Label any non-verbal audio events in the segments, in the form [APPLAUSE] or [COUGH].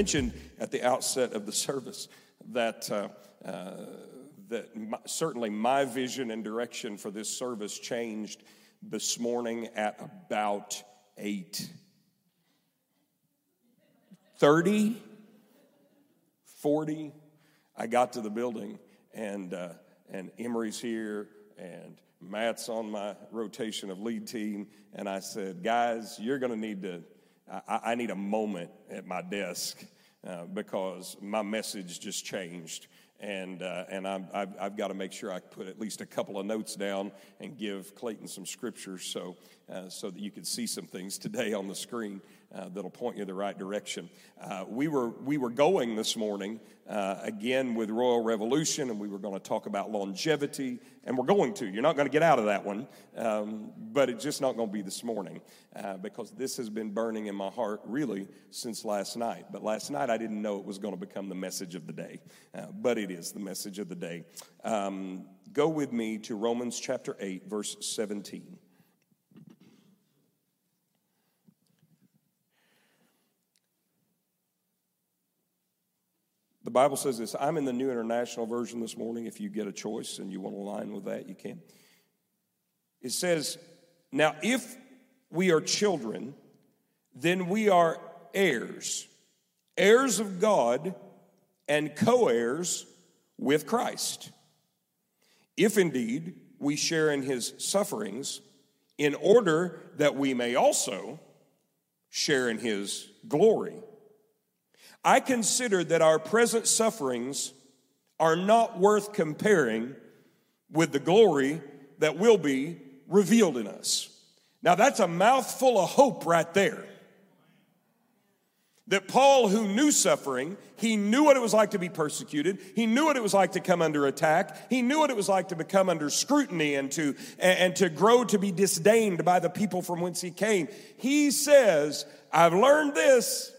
mentioned at the outset of the service that, uh, uh, that my, certainly my vision and direction for this service changed this morning at about 8. 30, 40, I got to the building and, uh, and Emery's here and Matt's on my rotation of lead team. And I said, guys, you're going to need to, I, I, need a moment at my desk uh, because my message just changed. And uh, and i have I've got to make sure I put at least a couple of notes down and give Clayton some scriptures so uh, so that you can see some things today on the screen uh, that'll point you the right direction. Uh, we were we were going this morning uh, again with Royal Revolution, and we were going to talk about longevity, and we're going to. You're not going to get out of that one, um, but it's just not going to be this morning uh, because this has been burning in my heart really since last night. But last night I didn't know it was going to become the message of the day, uh, but it is the message of the day. Um, go with me to Romans chapter 8, verse 17. The Bible says this. I'm in the New International Version this morning. If you get a choice and you want to align with that, you can. It says, Now, if we are children, then we are heirs, heirs of God and co heirs with Christ. If indeed we share in his sufferings, in order that we may also share in his glory. I consider that our present sufferings are not worth comparing with the glory that will be revealed in us. Now, that's a mouthful of hope right there. That Paul, who knew suffering, he knew what it was like to be persecuted. He knew what it was like to come under attack. He knew what it was like to become under scrutiny and to, and to grow to be disdained by the people from whence he came. He says, I've learned this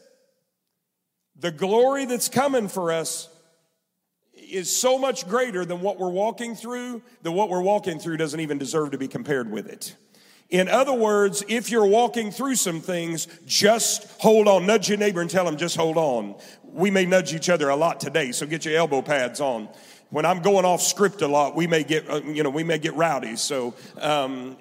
the glory that's coming for us is so much greater than what we're walking through, that what we're walking through doesn't even deserve to be compared with it. In other words, if you're walking through some things, just hold on. Nudge your neighbor and tell him, just hold on. We may nudge each other a lot today, so get your elbow pads on. When I'm going off script a lot, we may get, uh, you know, we may get rowdy. So, um,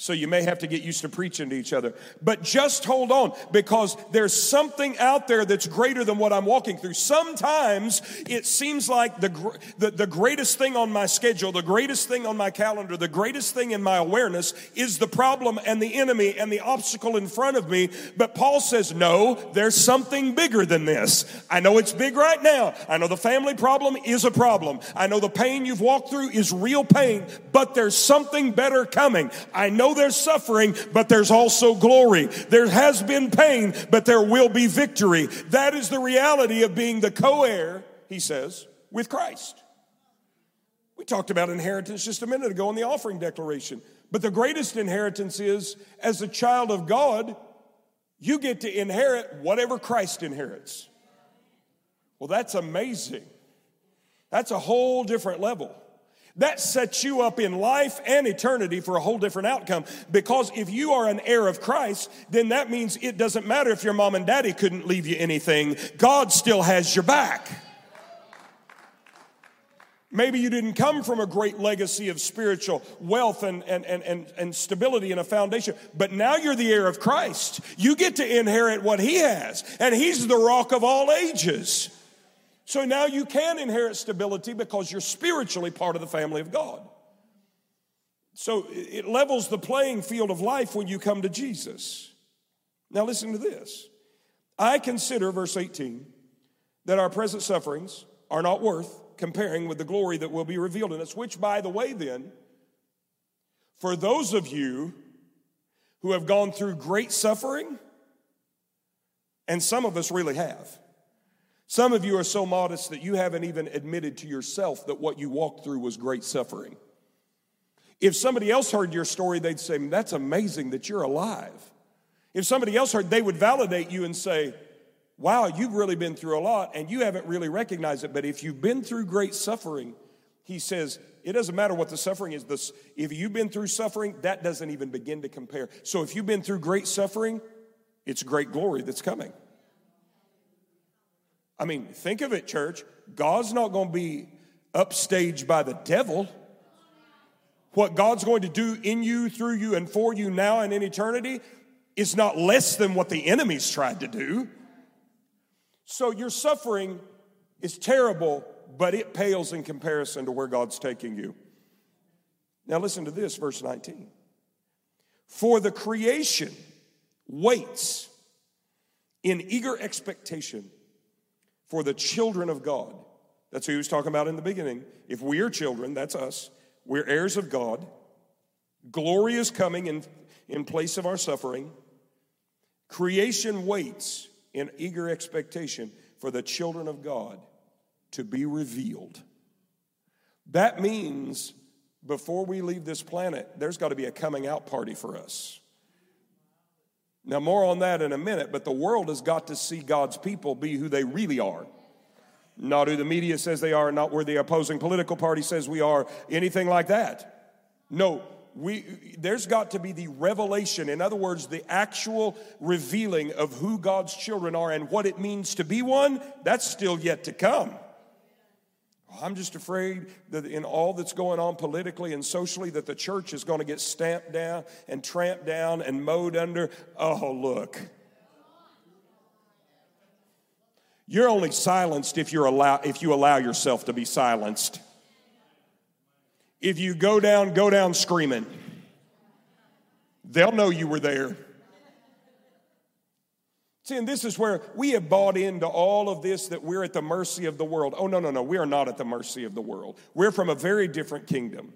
so you may have to get used to preaching to each other. But just hold on because there's something out there that's greater than what I'm walking through. Sometimes it seems like the, the, the greatest thing on my schedule, the greatest thing on my calendar, the greatest thing in my awareness is the problem and the enemy and the obstacle in front of me. But Paul says, no, there's something bigger than this. I know it's big right now. I know the family problem is a problem. I know the pain you've walked through is real pain, but there's something better coming. I know know there's suffering, but there's also glory. There has been pain, but there will be victory. That is the reality of being the co heir, he says, with Christ. We talked about inheritance just a minute ago in the offering declaration. But the greatest inheritance is as a child of God, you get to inherit whatever Christ inherits. Well, that's amazing. That's a whole different level that sets you up in life and eternity for a whole different outcome. Because if you are an heir of Christ, then that means it doesn't matter if your mom and daddy couldn't leave you anything, God still has your back. Maybe you didn't come from a great legacy of spiritual wealth and, and, and, and, and stability and a foundation, but now you're the heir of Christ. You get to inherit what He has, and He's the rock of all ages. So now you can inherit stability because you're spiritually part of the family of God. So it levels the playing field of life when you come to Jesus. Now listen to this. I consider, verse 18, that our present sufferings are not worth comparing with the glory that will be revealed in us, which, by the way, then, for those of you who have gone through great suffering, and some of us really have, some of you are so modest that you haven't even admitted to yourself that what you walked through was great suffering. If somebody else heard your story, they'd say, That's amazing that you're alive. If somebody else heard, they would validate you and say, Wow, you've really been through a lot and you haven't really recognized it. But if you've been through great suffering, he says, it doesn't matter what the suffering is. This, if you've been through suffering, that doesn't even begin to compare. So if you've been through great suffering, it's great glory that's coming. I mean, think of it, church. God's not going to be upstaged by the devil. What God's going to do in you, through you, and for you now and in eternity is not less than what the enemy's tried to do. So your suffering is terrible, but it pales in comparison to where God's taking you. Now, listen to this, verse 19. For the creation waits in eager expectation for the children of God. That's who he was talking about in the beginning. If we are children, that's us. We're heirs of God. Glory is coming in, in place of our suffering. Creation waits in eager expectation for the children of God to be revealed. That means before we leave this planet, there's got to be a coming out party for us. Now, more on that in a minute, but the world has got to see God's people be who they really are. Not who the media says they are, not where the opposing political party says we are, anything like that. No, we, there's got to be the revelation, in other words, the actual revealing of who God's children are and what it means to be one. That's still yet to come. I'm just afraid that in all that's going on politically and socially, that the church is going to get stamped down and tramped down and mowed under. Oh, look. You're only silenced if, you're allow, if you allow yourself to be silenced. If you go down, go down screaming. They'll know you were there. See, and this is where we have bought into all of this that we're at the mercy of the world. Oh, no, no, no. We are not at the mercy of the world. We're from a very different kingdom.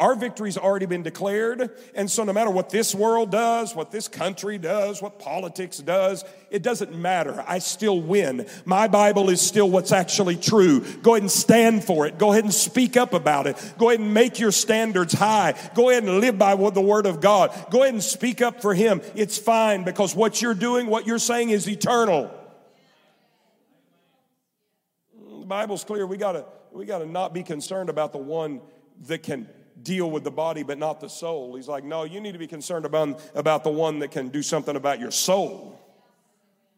Our victory's already been declared. And so, no matter what this world does, what this country does, what politics does, it doesn't matter. I still win. My Bible is still what's actually true. Go ahead and stand for it. Go ahead and speak up about it. Go ahead and make your standards high. Go ahead and live by the Word of God. Go ahead and speak up for Him. It's fine because what you're doing, what you're saying is eternal. The Bible's clear. We gotta, we gotta not be concerned about the one that can deal with the body but not the soul. He's like, no, you need to be concerned about, about the one that can do something about your soul.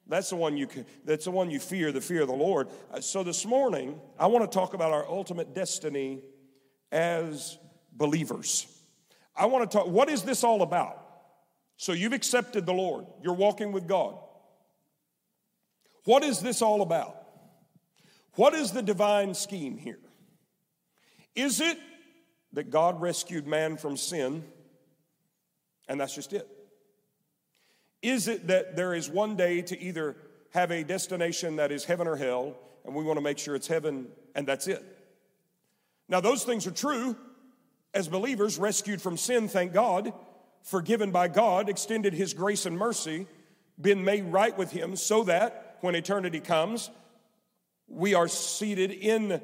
That's the one you can, that's the one you fear, the fear of the Lord. Uh, so this morning, I want to talk about our ultimate destiny as believers. I want to talk, what is this all about? So you've accepted the Lord, you're walking with God. What is this all about? What is the divine scheme here? Is it that God rescued man from sin, and that's just it? Is it that there is one day to either have a destination that is heaven or hell, and we want to make sure it's heaven, and that's it? Now, those things are true. As believers, rescued from sin, thank God, forgiven by God, extended His grace and mercy, been made right with Him so that when eternity comes, we are seated in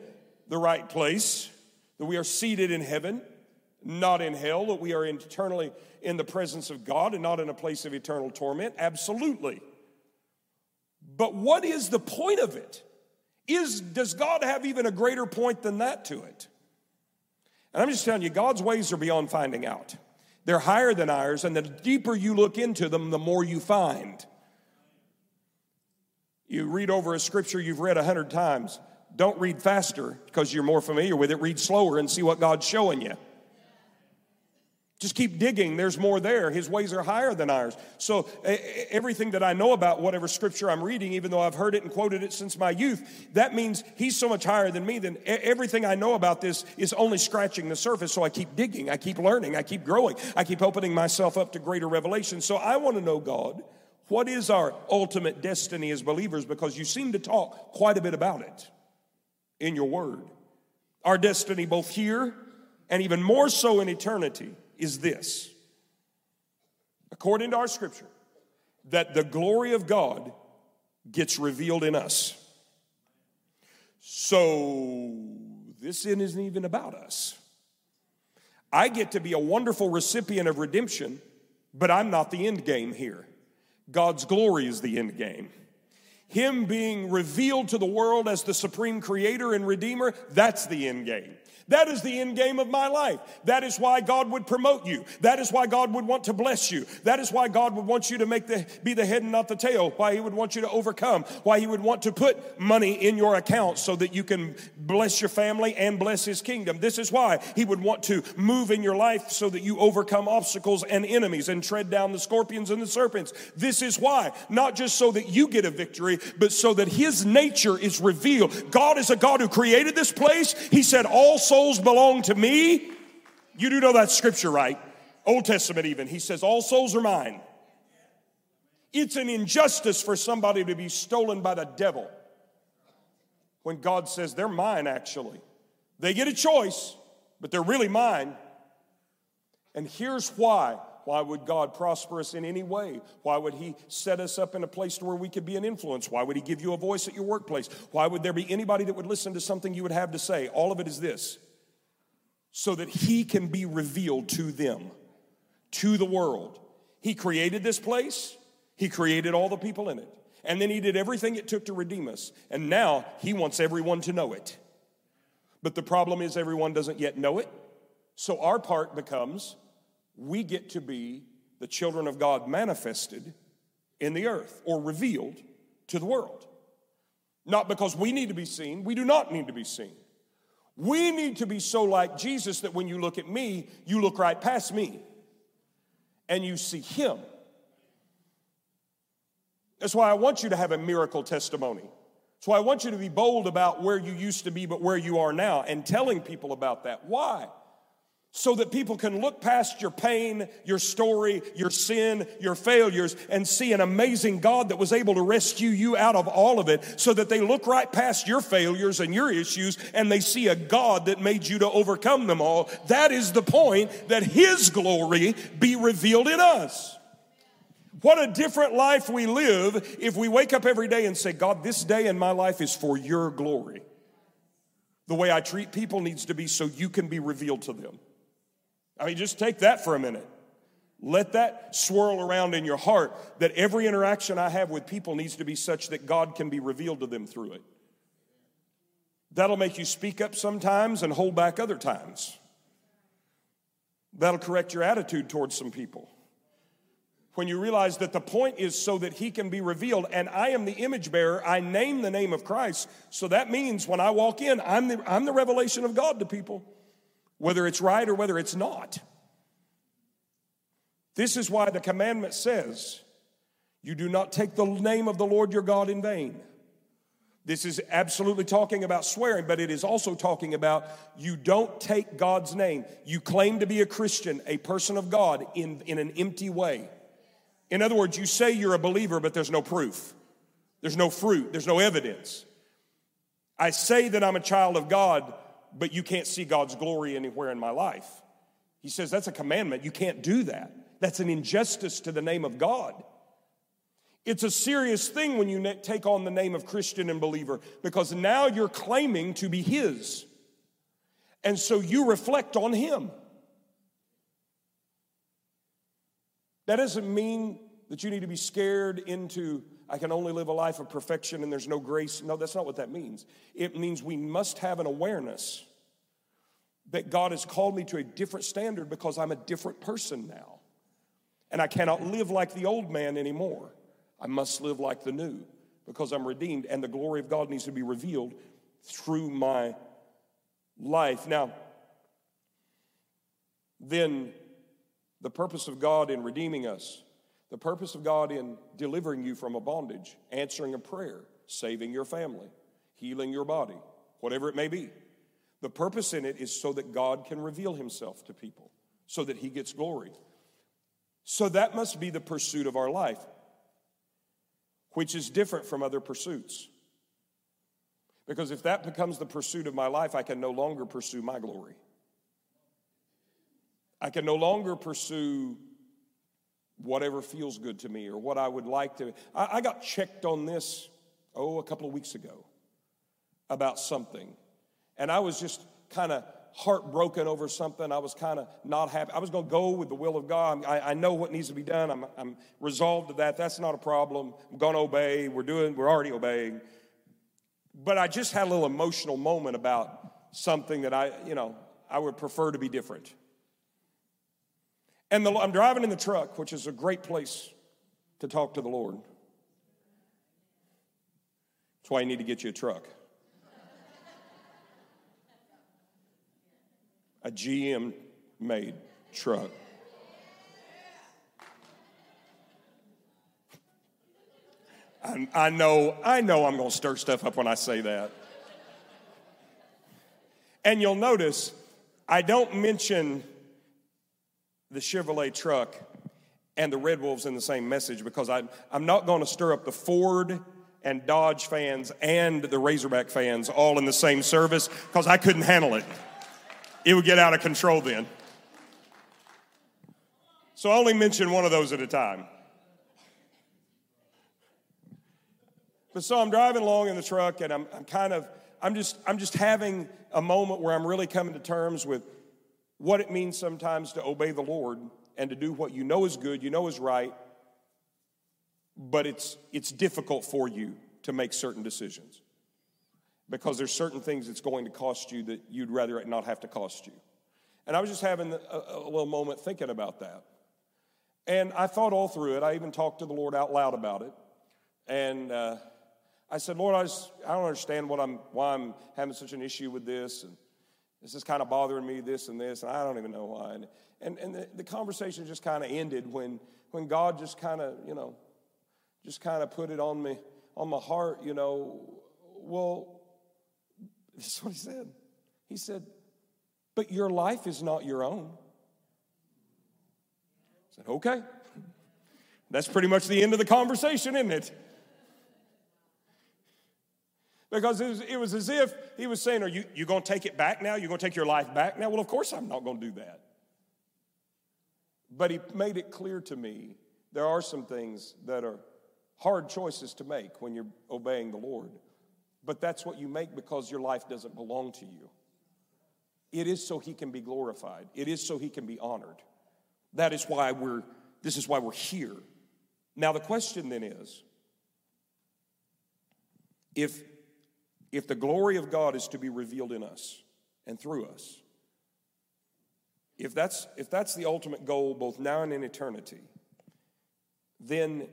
the right place that we are seated in heaven, not in hell, that we are eternally in the presence of God and not in a place of eternal torment? Absolutely. But what is the point of it? Is, does God have even a greater point than that to it? And I'm just telling you, God's ways are beyond finding out. They're higher than ours, and the deeper you look into them, the more you find. You read over a scripture you've read a hundred times. Don't read faster because you're more familiar with it. Read slower and see what God's showing you. Just keep digging. There's more there. His ways are higher than ours. So, everything that I know about whatever scripture I'm reading, even though I've heard it and quoted it since my youth, that means He's so much higher than me. Then everything I know about this is only scratching the surface. So, I keep digging. I keep learning. I keep growing. I keep opening myself up to greater revelation. So, I want to know God. What is our ultimate destiny as believers? Because you seem to talk quite a bit about it in your word. Our destiny, both here and even more so in eternity, is this. According to our scripture, that the glory of God gets revealed in us. So, this isn't even about us. I get to be a wonderful recipient of redemption, but I'm not the end game here. God's glory is the end game. Him being revealed to the world as the supreme creator and redeemer, that's the end game. That is the end game of my life. That is why God would promote you. That is why God would want to bless you. That is why God would want you to make the, be the head and not the tail. Why He would want you to overcome. Why He would want to put money in your account so that you can bless your family and bless His kingdom. This is why He would want to move in your life so that you overcome obstacles and enemies and tread down the scorpions and the serpents. This is why, not just so that you get a victory, but so that His nature is revealed. God is a God who created this place. He said, All souls belong to me. You do know that scripture, right? Old Testament, even. He says, All souls are mine. It's an injustice for somebody to be stolen by the devil when God says they're mine, actually. They get a choice, but they're really mine. And here's why. Why would God prosper us in any way? Why would He set us up in a place where we could be an influence? Why would He give you a voice at your workplace? Why would there be anybody that would listen to something you would have to say? All of it is this so that he can be revealed to them, to the world. He created this place, he created all the people in it, and then he did everything it took to redeem us. And now he wants everyone to know it. But the problem is, everyone doesn't yet know it. So our part becomes we get to be the children of God manifested in the earth or revealed to the world. Not because we need to be seen, we do not need to be seen. We need to be so like Jesus that when you look at me, you look right past me and you see Him. That's why I want you to have a miracle testimony. That's why I want you to be bold about where you used to be, but where you are now, and telling people about that. Why? So that people can look past your pain, your story, your sin, your failures, and see an amazing God that was able to rescue you out of all of it, so that they look right past your failures and your issues and they see a God that made you to overcome them all. That is the point that His glory be revealed in us. What a different life we live if we wake up every day and say, God, this day in my life is for your glory. The way I treat people needs to be so you can be revealed to them. I mean, just take that for a minute. Let that swirl around in your heart that every interaction I have with people needs to be such that God can be revealed to them through it. That'll make you speak up sometimes and hold back other times. That'll correct your attitude towards some people. When you realize that the point is so that he can be revealed, and I am the image bearer, I name the name of Christ. So that means when I walk in, I'm the, I'm the revelation of God to people whether it's right or whether it's not. This is why the commandment says, You do not take the name of the Lord your God in vain. This is absolutely talking about swearing, but it is also talking about you don't take God's name. You claim to be a Christian, a person of God, in, in an empty way. In other words, you say you're a believer, but there's no proof, there's no fruit, there's no evidence. I say that I'm a child of God, but you can't see God's glory anywhere in my life. He says that's a commandment. You can't do that. That's an injustice to the name of God. It's a serious thing when you take on the name of Christian and believer because now you're claiming to be His. And so you reflect on Him. That doesn't mean that you need to be scared into I can only live a life of perfection and there's no grace. No, that's not what that means. It means we must have an awareness that God has called me to a different standard because I'm a different person now. And I cannot live like the old man anymore. I must live like the new because I'm redeemed and the glory of God needs to be revealed through my life. Now, then the purpose of God in redeeming us the purpose of God in delivering you from a bondage, answering a prayer, saving your family, healing your body, whatever it may be. The purpose in it is so that God can reveal himself to people, so that he gets glory. So that must be the pursuit of our life, which is different from other pursuits. Because if that becomes the pursuit of my life, I can no longer pursue my glory. I can no longer pursue whatever feels good to me or what I would like to. I, I got checked on this, oh, a couple of weeks ago about something. And I was just kind of heartbroken over something. I was kind of not happy. I was going to go with the will of God. I, I, know what needs to be done. I'm, I'm resolved to that. That's not a problem. I'm going to obey. We're doing. We're already obeying. But I just had a little emotional moment about something that I, you know, I would prefer to be different. And the, I'm driving in the truck, which is a great place to talk to the Lord. That's why you need to get you a truck. a GM made truck. I, I, know, I know I'm going to stir stuff up when I say that. And you'll notice I don't mention the Chevrolet truck and the Red Wolves in the same message because I, I'm not going to stir up the Ford and Dodge fans and the Razorback fans all in the same service because I couldn't handle it it would get out of control then. So I only mention one of those at a time. But so I'm driving along in the truck and I'm, I'm kind of, I'm just, I'm just having a moment where I'm really coming to terms with what it means sometimes to obey the Lord and to do what you know is good, you know is right, but it's, it's difficult for you to make certain decisions because there's certain things that's going to cost you that you'd rather not have to cost you. And I was just having a, a, little moment thinking about that. And I thought all through it. I even talked to the Lord out loud about it. And uh, I said, Lord, I, just, I don't understand what I'm, why I'm having such an issue with this. And this is kind of bothering me, this and this. And I don't even know why. And, and, and the, the conversation just kind of ended when, when God just kind of, you know, just kind of put it on me, on my heart, you know, well, [LAUGHS] this is what he said. He said, But your life is not your own. I said, Okay. [LAUGHS] That's pretty much the end of the conversation, isn't it? Because it was, it was as if he was saying, Are you, you going to take it back now? You're going to take your life back now? Well, of course I'm not going to do that. But he made it clear to me there are some things that are hard choices to make when you're obeying the Lord but that's what you make because your life doesn't belong to you. It is so he can be glorified. It is so he can be honored. That is why we're this is why we're here. Now the question then is if if the glory of God is to be revealed in us and through us, if that's if that's the ultimate goal both now and in eternity, then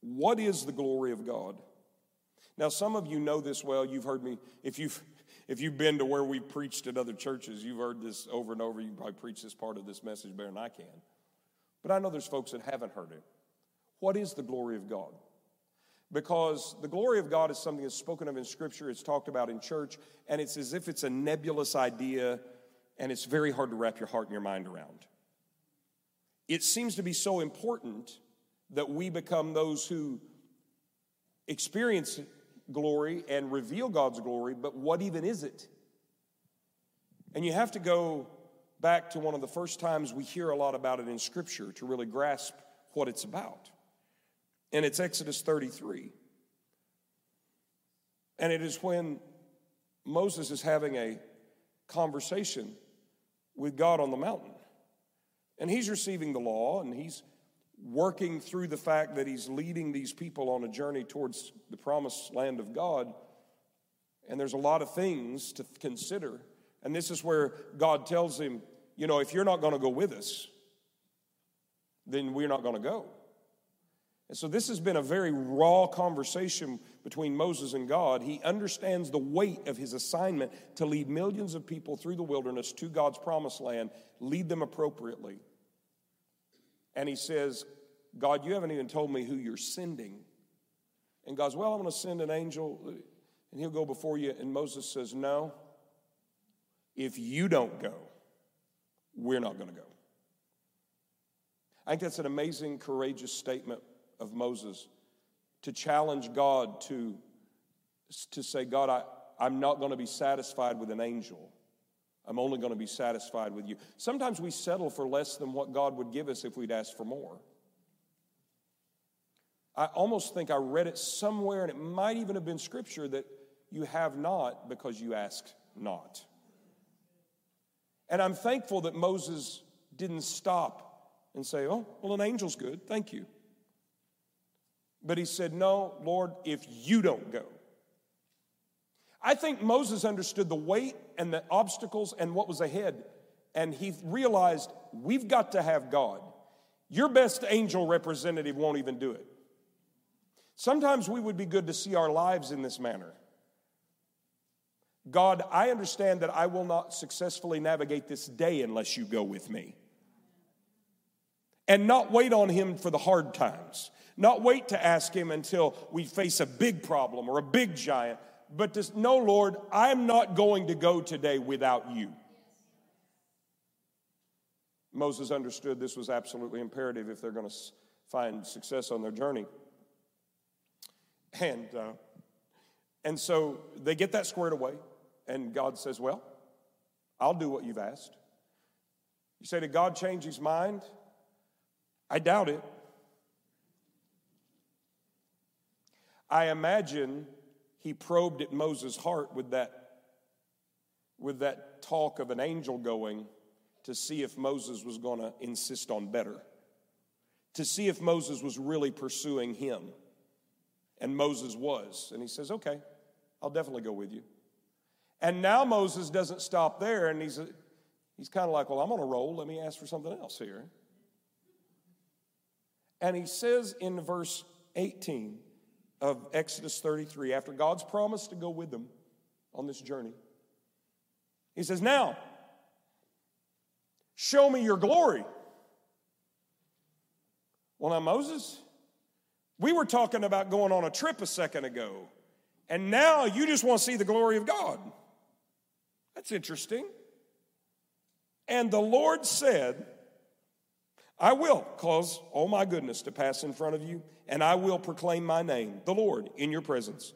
what is the glory of God? Now, some of you know this well. You've heard me, if you've, if you've been to where we preached at other churches, you've heard this over and over. You probably preach this part of this message better than I can. But I know there's folks that haven't heard it. What is the glory of God? Because the glory of God is something that's spoken of in Scripture, it's talked about in church, and it's as if it's a nebulous idea, and it's very hard to wrap your heart and your mind around. It seems to be so important that we become those who experience glory and reveal God's glory, but what even is it? And you have to go back to one of the first times we hear a lot about it in Scripture to really grasp what it's about. And it's Exodus 33. And it is when Moses is having a conversation with God on the mountain. And he's receiving the law and he's working through the fact that he's leading these people on a journey towards the promised land of God. And there's a lot of things to consider. And this is where God tells him, you know, if you're not going to go with us, then we're not going to go. And so this has been a very raw conversation between Moses and God. He understands the weight of his assignment to lead millions of people through the wilderness to God's promised land, lead them appropriately and he says, God, you haven't even told me who you're sending. And God's, well, I'm going to send an angel and he'll go before you. And Moses says, No, if you don't go, we're not going to go. I think that's an amazing, courageous statement of Moses to challenge God to, to say, God, I, I'm not going to be satisfied with an angel. I'm only going to be satisfied with you. Sometimes we settle for less than what God would give us if we'd ask for more. I almost think I read it somewhere, and it might even have been scripture that you have not because you ask not. And I'm thankful that Moses didn't stop and say, Oh, well, an angel's good. Thank you. But he said, No, Lord, if you don't go. I think Moses understood the weight and the obstacles and what was ahead. And he realized we've got to have God. Your best angel representative won't even do it. Sometimes we would be good to see our lives in this manner. God, I understand that I will not successfully navigate this day unless you go with me. And not wait on Him for the hard times. Not wait to ask Him until we face a big problem or a big giant, but to know, Lord, I'm not going to go today without you. Moses understood this was absolutely imperative if they're going to find success on their journey. And, uh, and so they get that squared away, and God says, Well, I'll do what you've asked. You say, Did God change his mind? I doubt it. I imagine he probed at Moses' heart with that, with that talk of an angel going to see if Moses was going to insist on better, to see if Moses was really pursuing him. And Moses was. And he says, Okay, I'll definitely go with you. And now Moses doesn't stop there, and he's, he's kind of like, Well, I'm on a roll. Let me ask for something else here. And he says in verse 18 of Exodus 33, after God's promise to go with them on this journey, he says, Now, show me your glory. Well, now, Moses, we were talking about going on a trip a second ago, and now you just want to see the glory of God. That's interesting. And the Lord said, I will cause all my goodness to pass in front of you, and I will proclaim my name, the Lord, in your presence.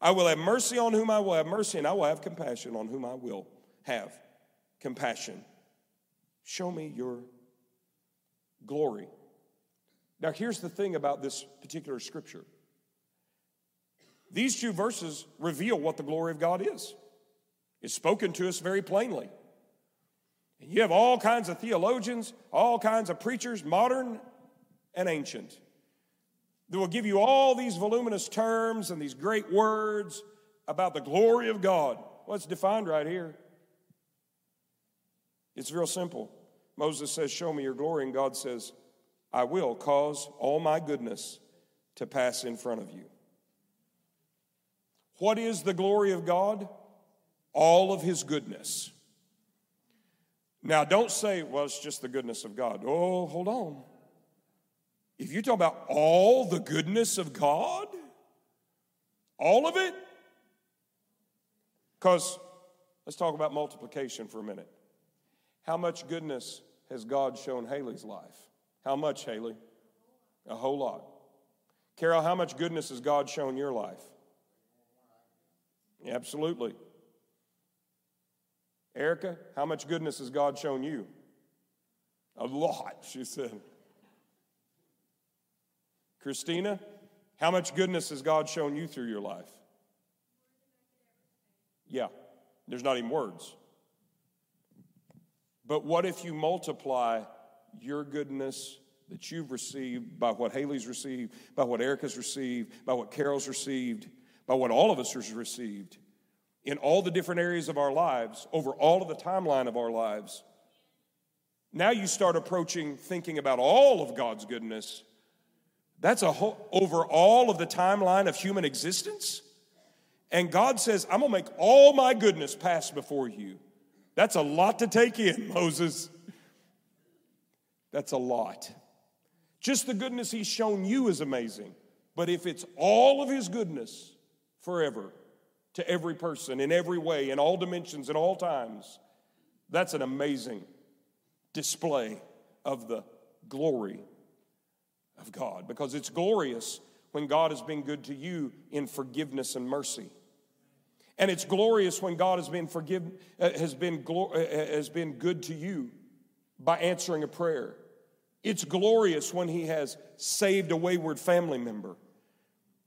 I will have mercy on whom I will have mercy, and I will have compassion on whom I will have compassion. Show me your glory. Now, here's the thing about this particular scripture these two verses reveal what the glory of God is. It's spoken to us very plainly. And you have all kinds of theologians, all kinds of preachers, modern and ancient, that will give you all these voluminous terms and these great words about the glory of God. Well, it's defined right here. It's real simple. Moses says, Show me your glory, and God says, I will cause all my goodness to pass in front of you. What is the glory of God? All of his goodness. Now, don't say, well, it's just the goodness of God. Oh, hold on. If you talk about all the goodness of God, all of it, because let's talk about multiplication for a minute. How much goodness has God shown Haley's life? How much, Haley? A whole lot. Carol, how much goodness has God shown your life? Absolutely. Erica, how much goodness has God shown you? A lot, she said. Christina, how much goodness has God shown you through your life? Yeah, there's not even words. But what if you multiply your goodness that you've received, by what Haley's received, by what Erica's received, by what Carol's received, by what all of us has received in all the different areas of our lives, over all of the timeline of our lives. Now you start approaching thinking about all of God's goodness. That's a whole, over all of the timeline of human existence. And God says, I'm gonna make all my goodness pass before you. That's a lot to take in, [LAUGHS] Moses. That's a lot. Just the goodness he's shown you is amazing. But if it's all of his goodness forever to every person in every way, in all dimensions, in all times, that's an amazing display of the glory of God because it's glorious when God has been good to you in forgiveness and mercy. And it's glorious when God has been forgive, uh, has been uh, uh, has been good to you by answering a prayer. It's glorious when he has saved a wayward family member.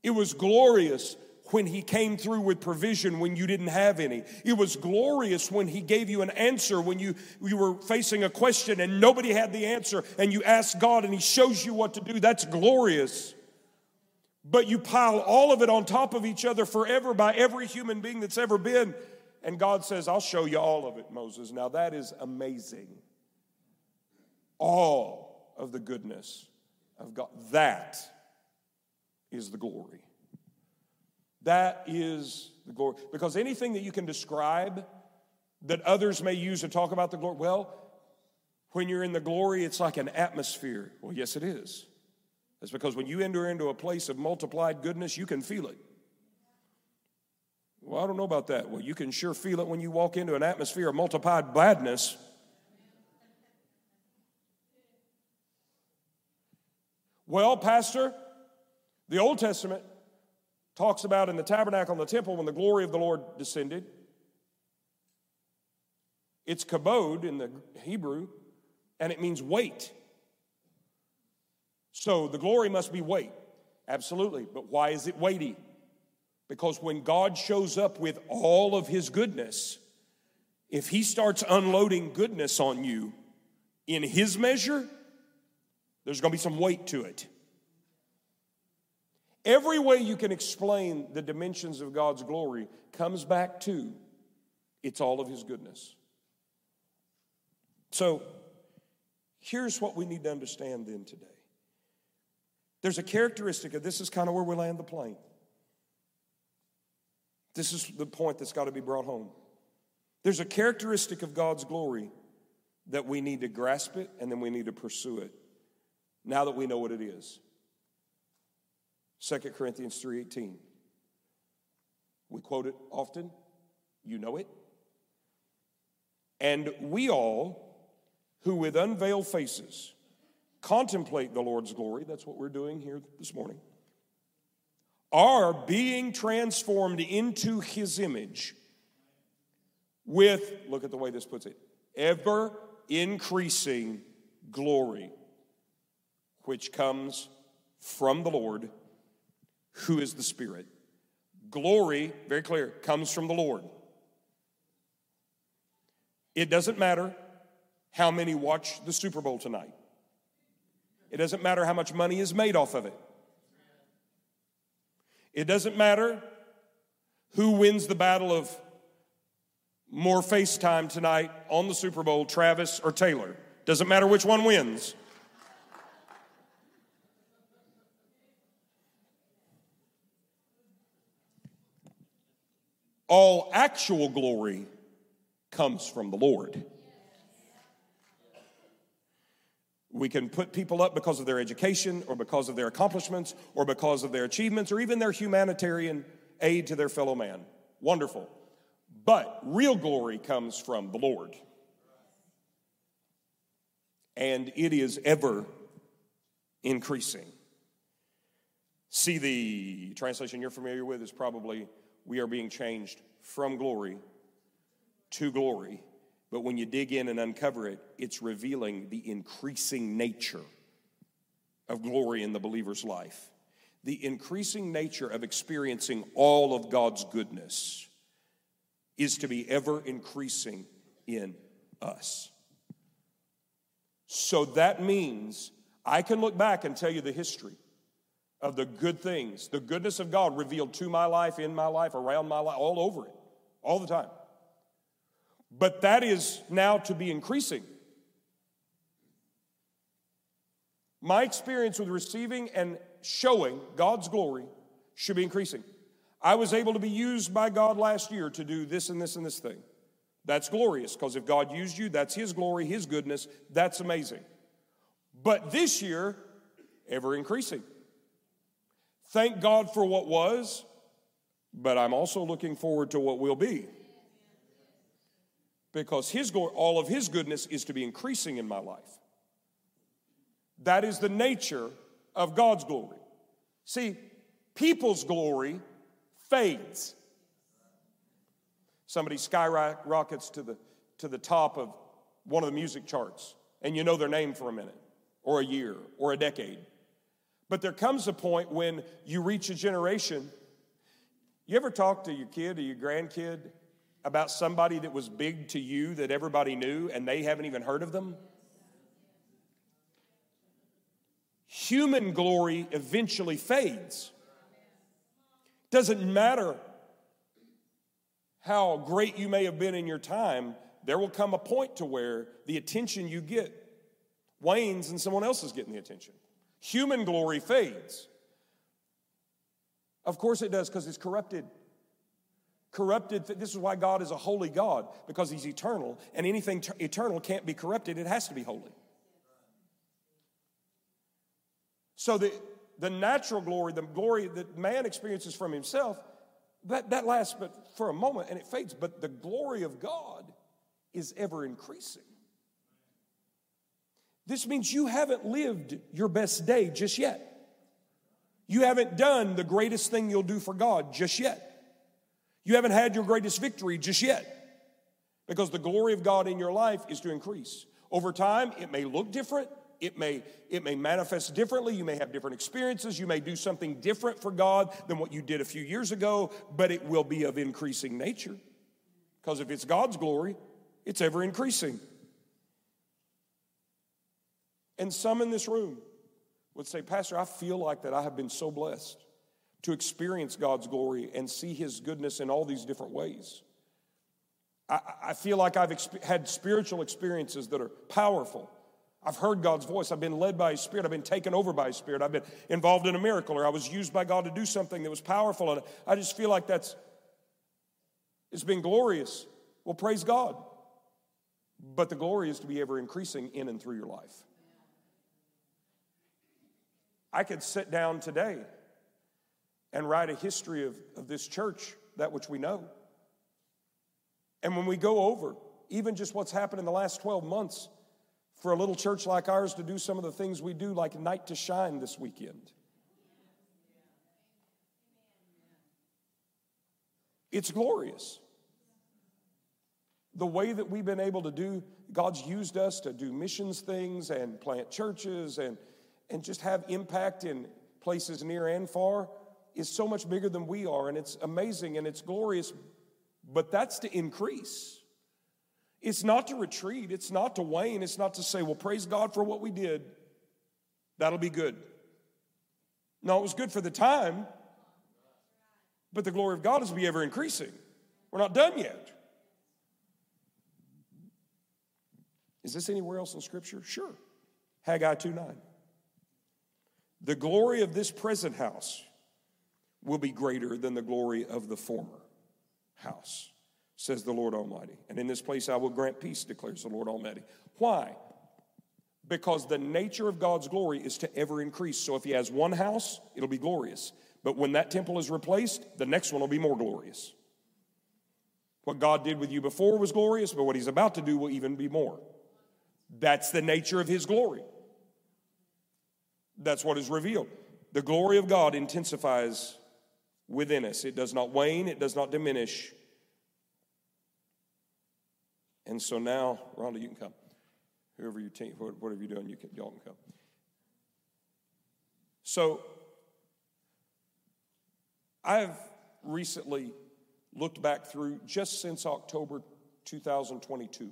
It was glorious when he came through with provision when you didn't have any. It was glorious when he gave you an answer when you, you were facing a question and nobody had the answer and you asked God and he shows you what to do. That's glorious. But you pile all of it on top of each other forever by every human being that's ever been. And God says, I'll show you all of it, Moses. Now that is amazing. All of the goodness of God. That is the glory. That is the glory. Because anything that you can describe that others may use to talk about the glory, well, when you're in the glory, it's like an atmosphere. Well, yes, it is. That's because when you enter into a place of multiplied goodness, you can feel it. Well, I don't know about that. Well, you can sure feel it when you walk into an atmosphere of multiplied badness. Well, Pastor, the Old Testament talks about in the tabernacle and the temple when the glory of the Lord descended. It's kabod in the Hebrew, and it means weight. So the glory must be weight. Absolutely. But why is it weighty? Because when God shows up with all of his goodness, if he starts unloading goodness on you in his measure, there's going to be some weight to it. Every way you can explain the dimensions of God's glory comes back to it's all of his goodness. So, here's what we need to understand then today. There's a characteristic of this is kind of where we land the plane. This is the point that's got to be brought home. There's a characteristic of God's glory that we need to grasp it and then we need to pursue it now that we know what it is. 2 Corinthians 3:18. We quote it often. You know it. And we all who with unveiled faces contemplate the Lord's glory, that's what we're doing here this morning, are being transformed into his image with, look at the way this puts it, ever increasing glory, which comes from the Lord, who is the Spirit. Glory, very clear, comes from the Lord. It doesn't matter how many watch the Super Bowl tonight. It doesn't matter how much money is made off of it. It doesn't matter who wins the battle of more FaceTime tonight on the Super Bowl, Travis or Taylor. Doesn't matter which one wins. All actual glory comes from the Lord. We can put people up because of their education or because of their accomplishments or because of their achievements or even their humanitarian aid to their fellow man. Wonderful. But real glory comes from the Lord. And it is ever increasing. See, the translation you're familiar with is probably we are being changed from glory to glory. But when you dig in and uncover it, it's revealing the increasing nature of glory in the believer's life, the increasing nature of experiencing all of God's goodness is to be ever increasing in us. So that means I can look back and tell you the history of the good things, the goodness of God revealed to my life, in my life, around my life, all over it, all the time. But that is now to be increasing. My experience with receiving and showing God's glory should be increasing. I was able to be used by God last year to do this and this and this thing. That's glorious because if God used you, that's His glory, His goodness. That's amazing. But this year, ever increasing. Thank God for what was, but I'm also looking forward to what will be because his glory, all of his goodness is to be increasing in my life. That is the nature of God's glory. See, people's glory fades. Somebody skyrockets to the, to the top of one of the music charts, and you know their name for a minute, or a year, or a decade. But there comes a point when you reach a generation You ever talk to your kid or your grandkid about somebody that was big to you that everybody knew and they haven't even heard of them? Human glory eventually fades. Doesn't matter how great you may have been in your time, there will come a point to where the attention you get wanes and someone else is getting the attention. Human glory fades. Of course it does because it's corrupted. Corrupted, this is why God is a holy God, because He's eternal, and anything t- eternal can't be corrupted, it has to be holy. So the, the natural glory, the glory that man experiences from himself, that, that lasts but for a moment and it fades. But the glory of God is ever increasing. This means you haven't lived your best day just yet. You haven't done the greatest thing you'll do for God just yet. You haven't had your greatest victory just yet. Because the glory of God in your life is to increase. Over time, it may look different. It may, it may manifest differently. You may have different experiences. You may do something different for God than what you did a few years ago, but it will be of increasing nature. Because if it's God's glory, it's ever increasing. And some in this room would say, Pastor, I feel like that I have been so blessed to experience God's glory and see His goodness in all these different ways. I, feel like I've had spiritual experiences that are powerful. I've heard God's voice. I've been led by His Spirit. I've been taken over by His Spirit. I've been involved in a miracle, or I was used by God to do something that was powerful. And I just feel like that's it's been glorious. Well, praise God. But the glory is to be ever increasing in and through your life. I could sit down today and write a history of, of this church, that which we know. And when we go over, even just what's happened in the last 12 months, for a little church like ours to do some of the things we do, like Night to Shine this weekend. It's glorious. The way that we've been able to do, God's used us to do missions things and plant churches and and just have impact in places near and far is so much bigger than we are, and it's amazing and it's glorious, but that's to increase. It's not to retreat, it's not to wane, it's not to say, well, praise God for what we did. That'll be good. No, it was good for the time, but the glory of God is to be ever increasing. We're not done yet. Is this anywhere else in Scripture? Sure. Haggai 2 9. The glory of this present house will be greater than the glory of the former house, says the Lord Almighty. And in this place I will grant peace, declares the Lord Almighty. Why? Because the nature of God's glory is to ever increase. So if He has one house, it'll be glorious. But when that temple is replaced, the next one will be more glorious. What God did with you before was glorious, but what He's about to do will even be more. That's the nature of His glory. That's what is revealed. The glory of God intensifies within us, it does not wane, it does not diminish. And so now, Rhonda, you can come. Whoever your team, whatever you're doing, you can, y'all can come. So, I've recently looked back through just since October 2022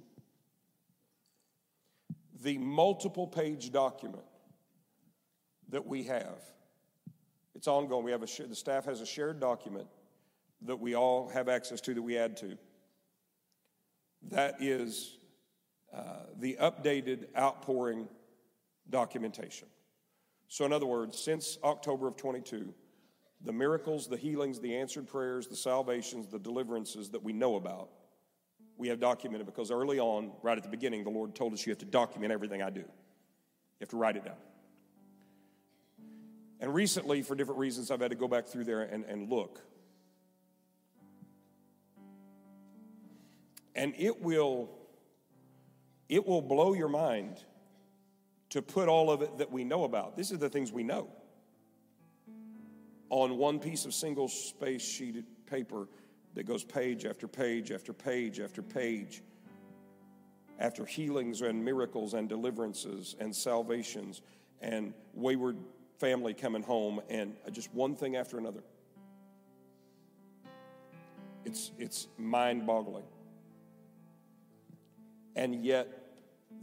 the multiple page document that we have. It's ongoing. We have a the staff has a shared document that we all have access to that we add to. That is uh, the updated outpouring documentation. So, in other words, since October of 22, the miracles, the healings, the answered prayers, the salvations, the deliverances that we know about, we have documented because early on, right at the beginning, the Lord told us you have to document everything I do. You have to write it down. And recently, for different reasons, I've had to go back through there and, and look. And it will, it will blow your mind to put all of it that we know about. This is the things we know on one piece of single space sheeted paper that goes page after page after page after page after healings and miracles and deliverances and salvations and wayward family coming home and just one thing after another. It's, it's mind boggling. And yet,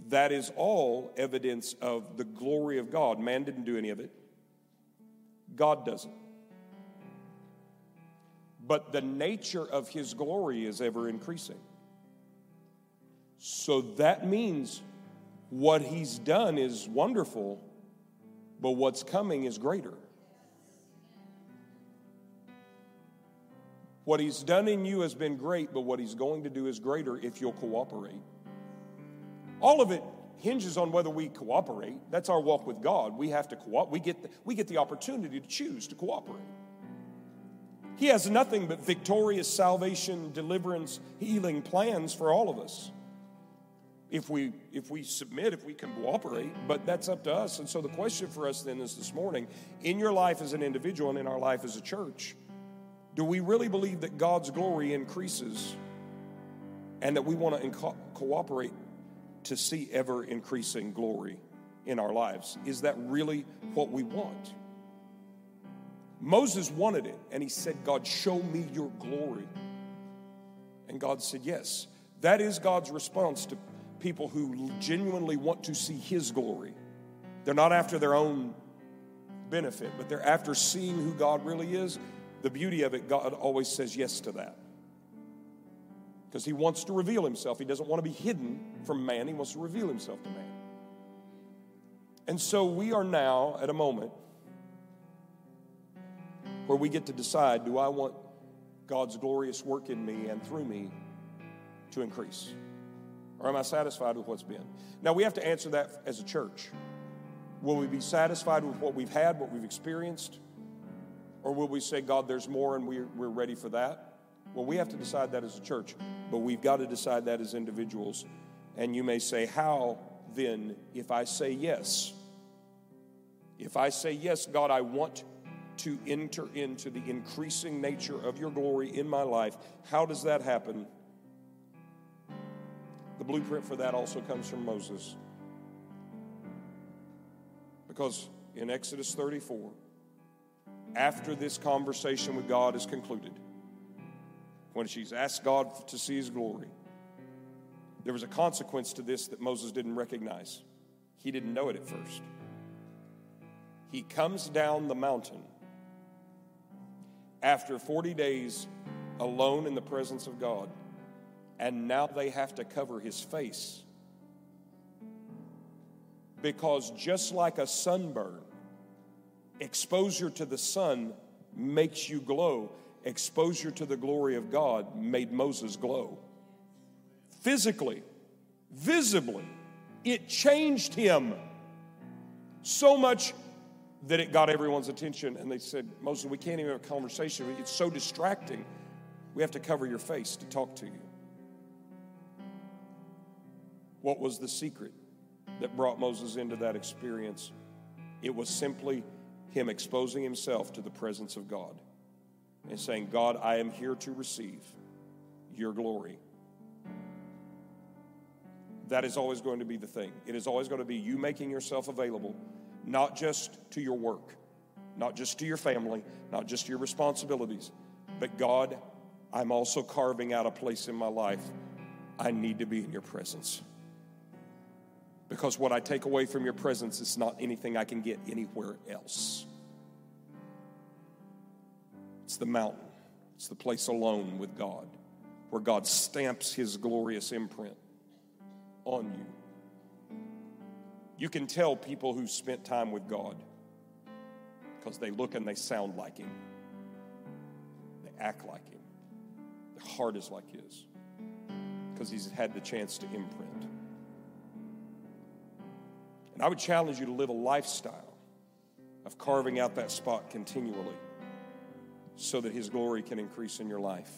that is all evidence of the glory of God. Man didn't do any of it, God does it. But the nature of his glory is ever increasing. So that means what he's done is wonderful, but what's coming is greater. What he's done in you has been great, but what he's going to do is greater if you'll cooperate. All of it hinges on whether we cooperate. That's our walk with God. We have to cooperate. We get the, we get the opportunity to choose to cooperate. He has nothing but victorious salvation, deliverance, healing plans for all of us. If we if we submit, if we can cooperate, but that's up to us. And so the question for us then is this morning, in your life as an individual and in our life as a church, do we really believe that God's glory increases and that we want to co- cooperate to see ever increasing glory in our lives? Is that really what we want? Moses wanted it, and he said, God, show me your glory. And God said, Yes. That is God's response to people who genuinely want to see his glory. They're not after their own benefit, but they're after seeing who God really is. The beauty of it, God always says yes to that. Because he wants to reveal himself. He doesn't want to be hidden from man, he wants to reveal himself to man. And so we are now at a moment where we get to decide do I want God's glorious work in me and through me to increase? Or am I satisfied with what's been? Now, we have to answer that as a church. Will we be satisfied with what we've had, what we've experienced? Or will we say, God, there's more and we're, we're ready for that? Well, we have to decide that as a church, but we've got to decide that as individuals. And you may say, How then, if I say yes? If I say, Yes, God, I want to enter into the increasing nature of your glory in my life. How does that happen? The blueprint for that also comes from Moses. Because in Exodus 34, after this conversation with God is concluded, when she's asked God to see his glory, there was a consequence to this that Moses didn't recognize. He didn't know it at first. He comes down the mountain after 40 days alone in the presence of God, and now they have to cover his face. Because just like a sunburn, exposure to the sun makes you glow. Exposure to the glory of God made Moses glow. Physically, visibly, it changed him so much that it got everyone's attention. And they said, Moses, we can't even have a conversation. It's so distracting. We have to cover your face to talk to you. What was the secret that brought Moses into that experience? It was simply him exposing himself to the presence of God and saying, God, I am here to receive your glory. That is always going to be the thing. It is always going to be you making yourself available not just to your work, not just to your family, not just your responsibilities, but God, I'm also carving out a place in my life. I need to be in your presence. Because what I take away from your presence is not anything I can get anywhere else. It's the mountain, it's the place alone with God, where God stamps his glorious imprint on you. You can tell people who spent time with God because they look and they sound like Him, they act like Him, their heart is like His because He's had the chance to imprint. And I would challenge you to live a lifestyle of carving out that spot continually so that His glory can increase in your life.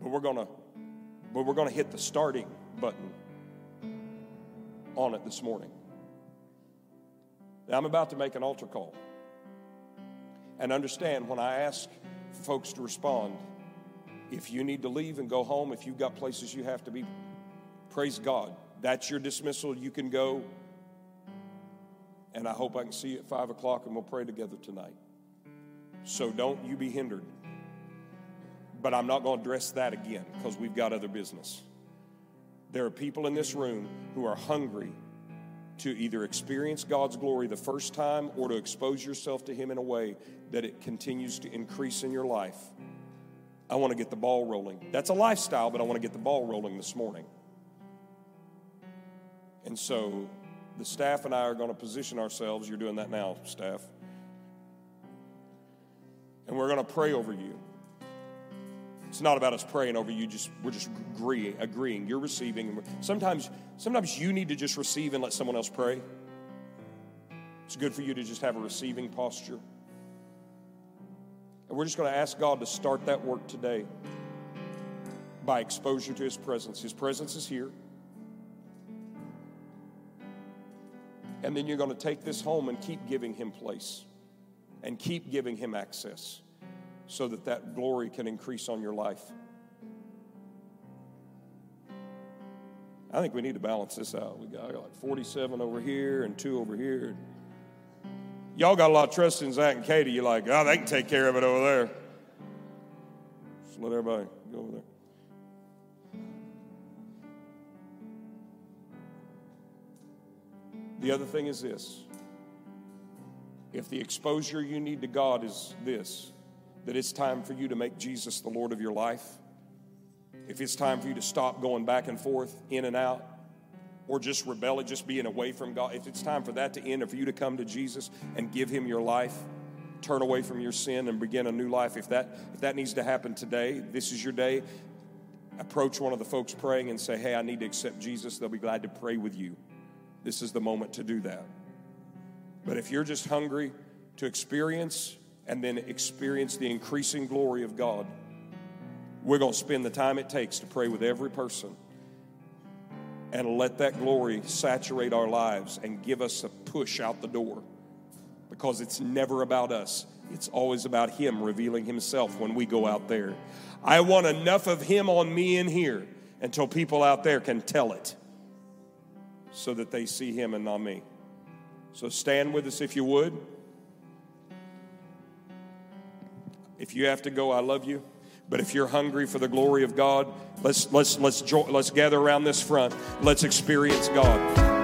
But we're gonna, but we're gonna hit the starting button on it this morning. Now, I'm about to make an altar call. And understand when I ask folks to respond, if you need to leave and go home, if you've got places you have to be, praise God. That's your dismissal. You can go. And I hope I can see you at 5 o'clock and we'll pray together tonight. So don't you be hindered. But I'm not going to address that again because we've got other business. There are people in this room who are hungry to either experience God's glory the first time or to expose yourself to Him in a way that it continues to increase in your life. I want to get the ball rolling. That's a lifestyle, but I want to get the ball rolling this morning. And so the staff and I are going to position ourselves. You're doing that now, staff. And we're going to pray over you. It's not about us praying over you. Just we're just agreeing. Agreeing. You're receiving. Sometimes, sometimes you need to just receive and let someone else pray. It's good for you to just have a receiving posture. And we're just going to ask God to start that work today by exposure to His presence. His presence is here. And then you're going to take this home and keep giving Him place and keep giving Him access so that that glory can increase on your life. I think we need to balance this out. We got like 47 over here and two over here. Y'all got a lot of trust in Zach and Katie. You're like, oh, they can take care of it over there. Just let everybody go over there. The other thing is this if the exposure you need to God is this, that it's time for you to make Jesus the Lord of your life, if it's time for you to stop going back and forth, in and out, or just rebelling, just being away from God, if it's time for that to end and for you to come to Jesus and give Him your life, turn away from your sin and begin a new life, if that, if that needs to happen today, this is your day. Approach one of the folks praying and say, Hey, I need to accept Jesus. They'll be glad to pray with you. This is the moment to do that. But if you're just hungry to experience and then experience the increasing glory of God. We're going to spend the time it takes to pray with every person and let that glory saturate our lives and give us a push out the door because it's never about us. It's always about Him revealing Himself when we go out there. I want enough of Him on me in here until people out there can tell it so that they see Him and not me. So stand with us if you would. If you have to go, I love you. But if you're hungry for the glory of God, let's let's let's let's gather around this front. Let's experience God.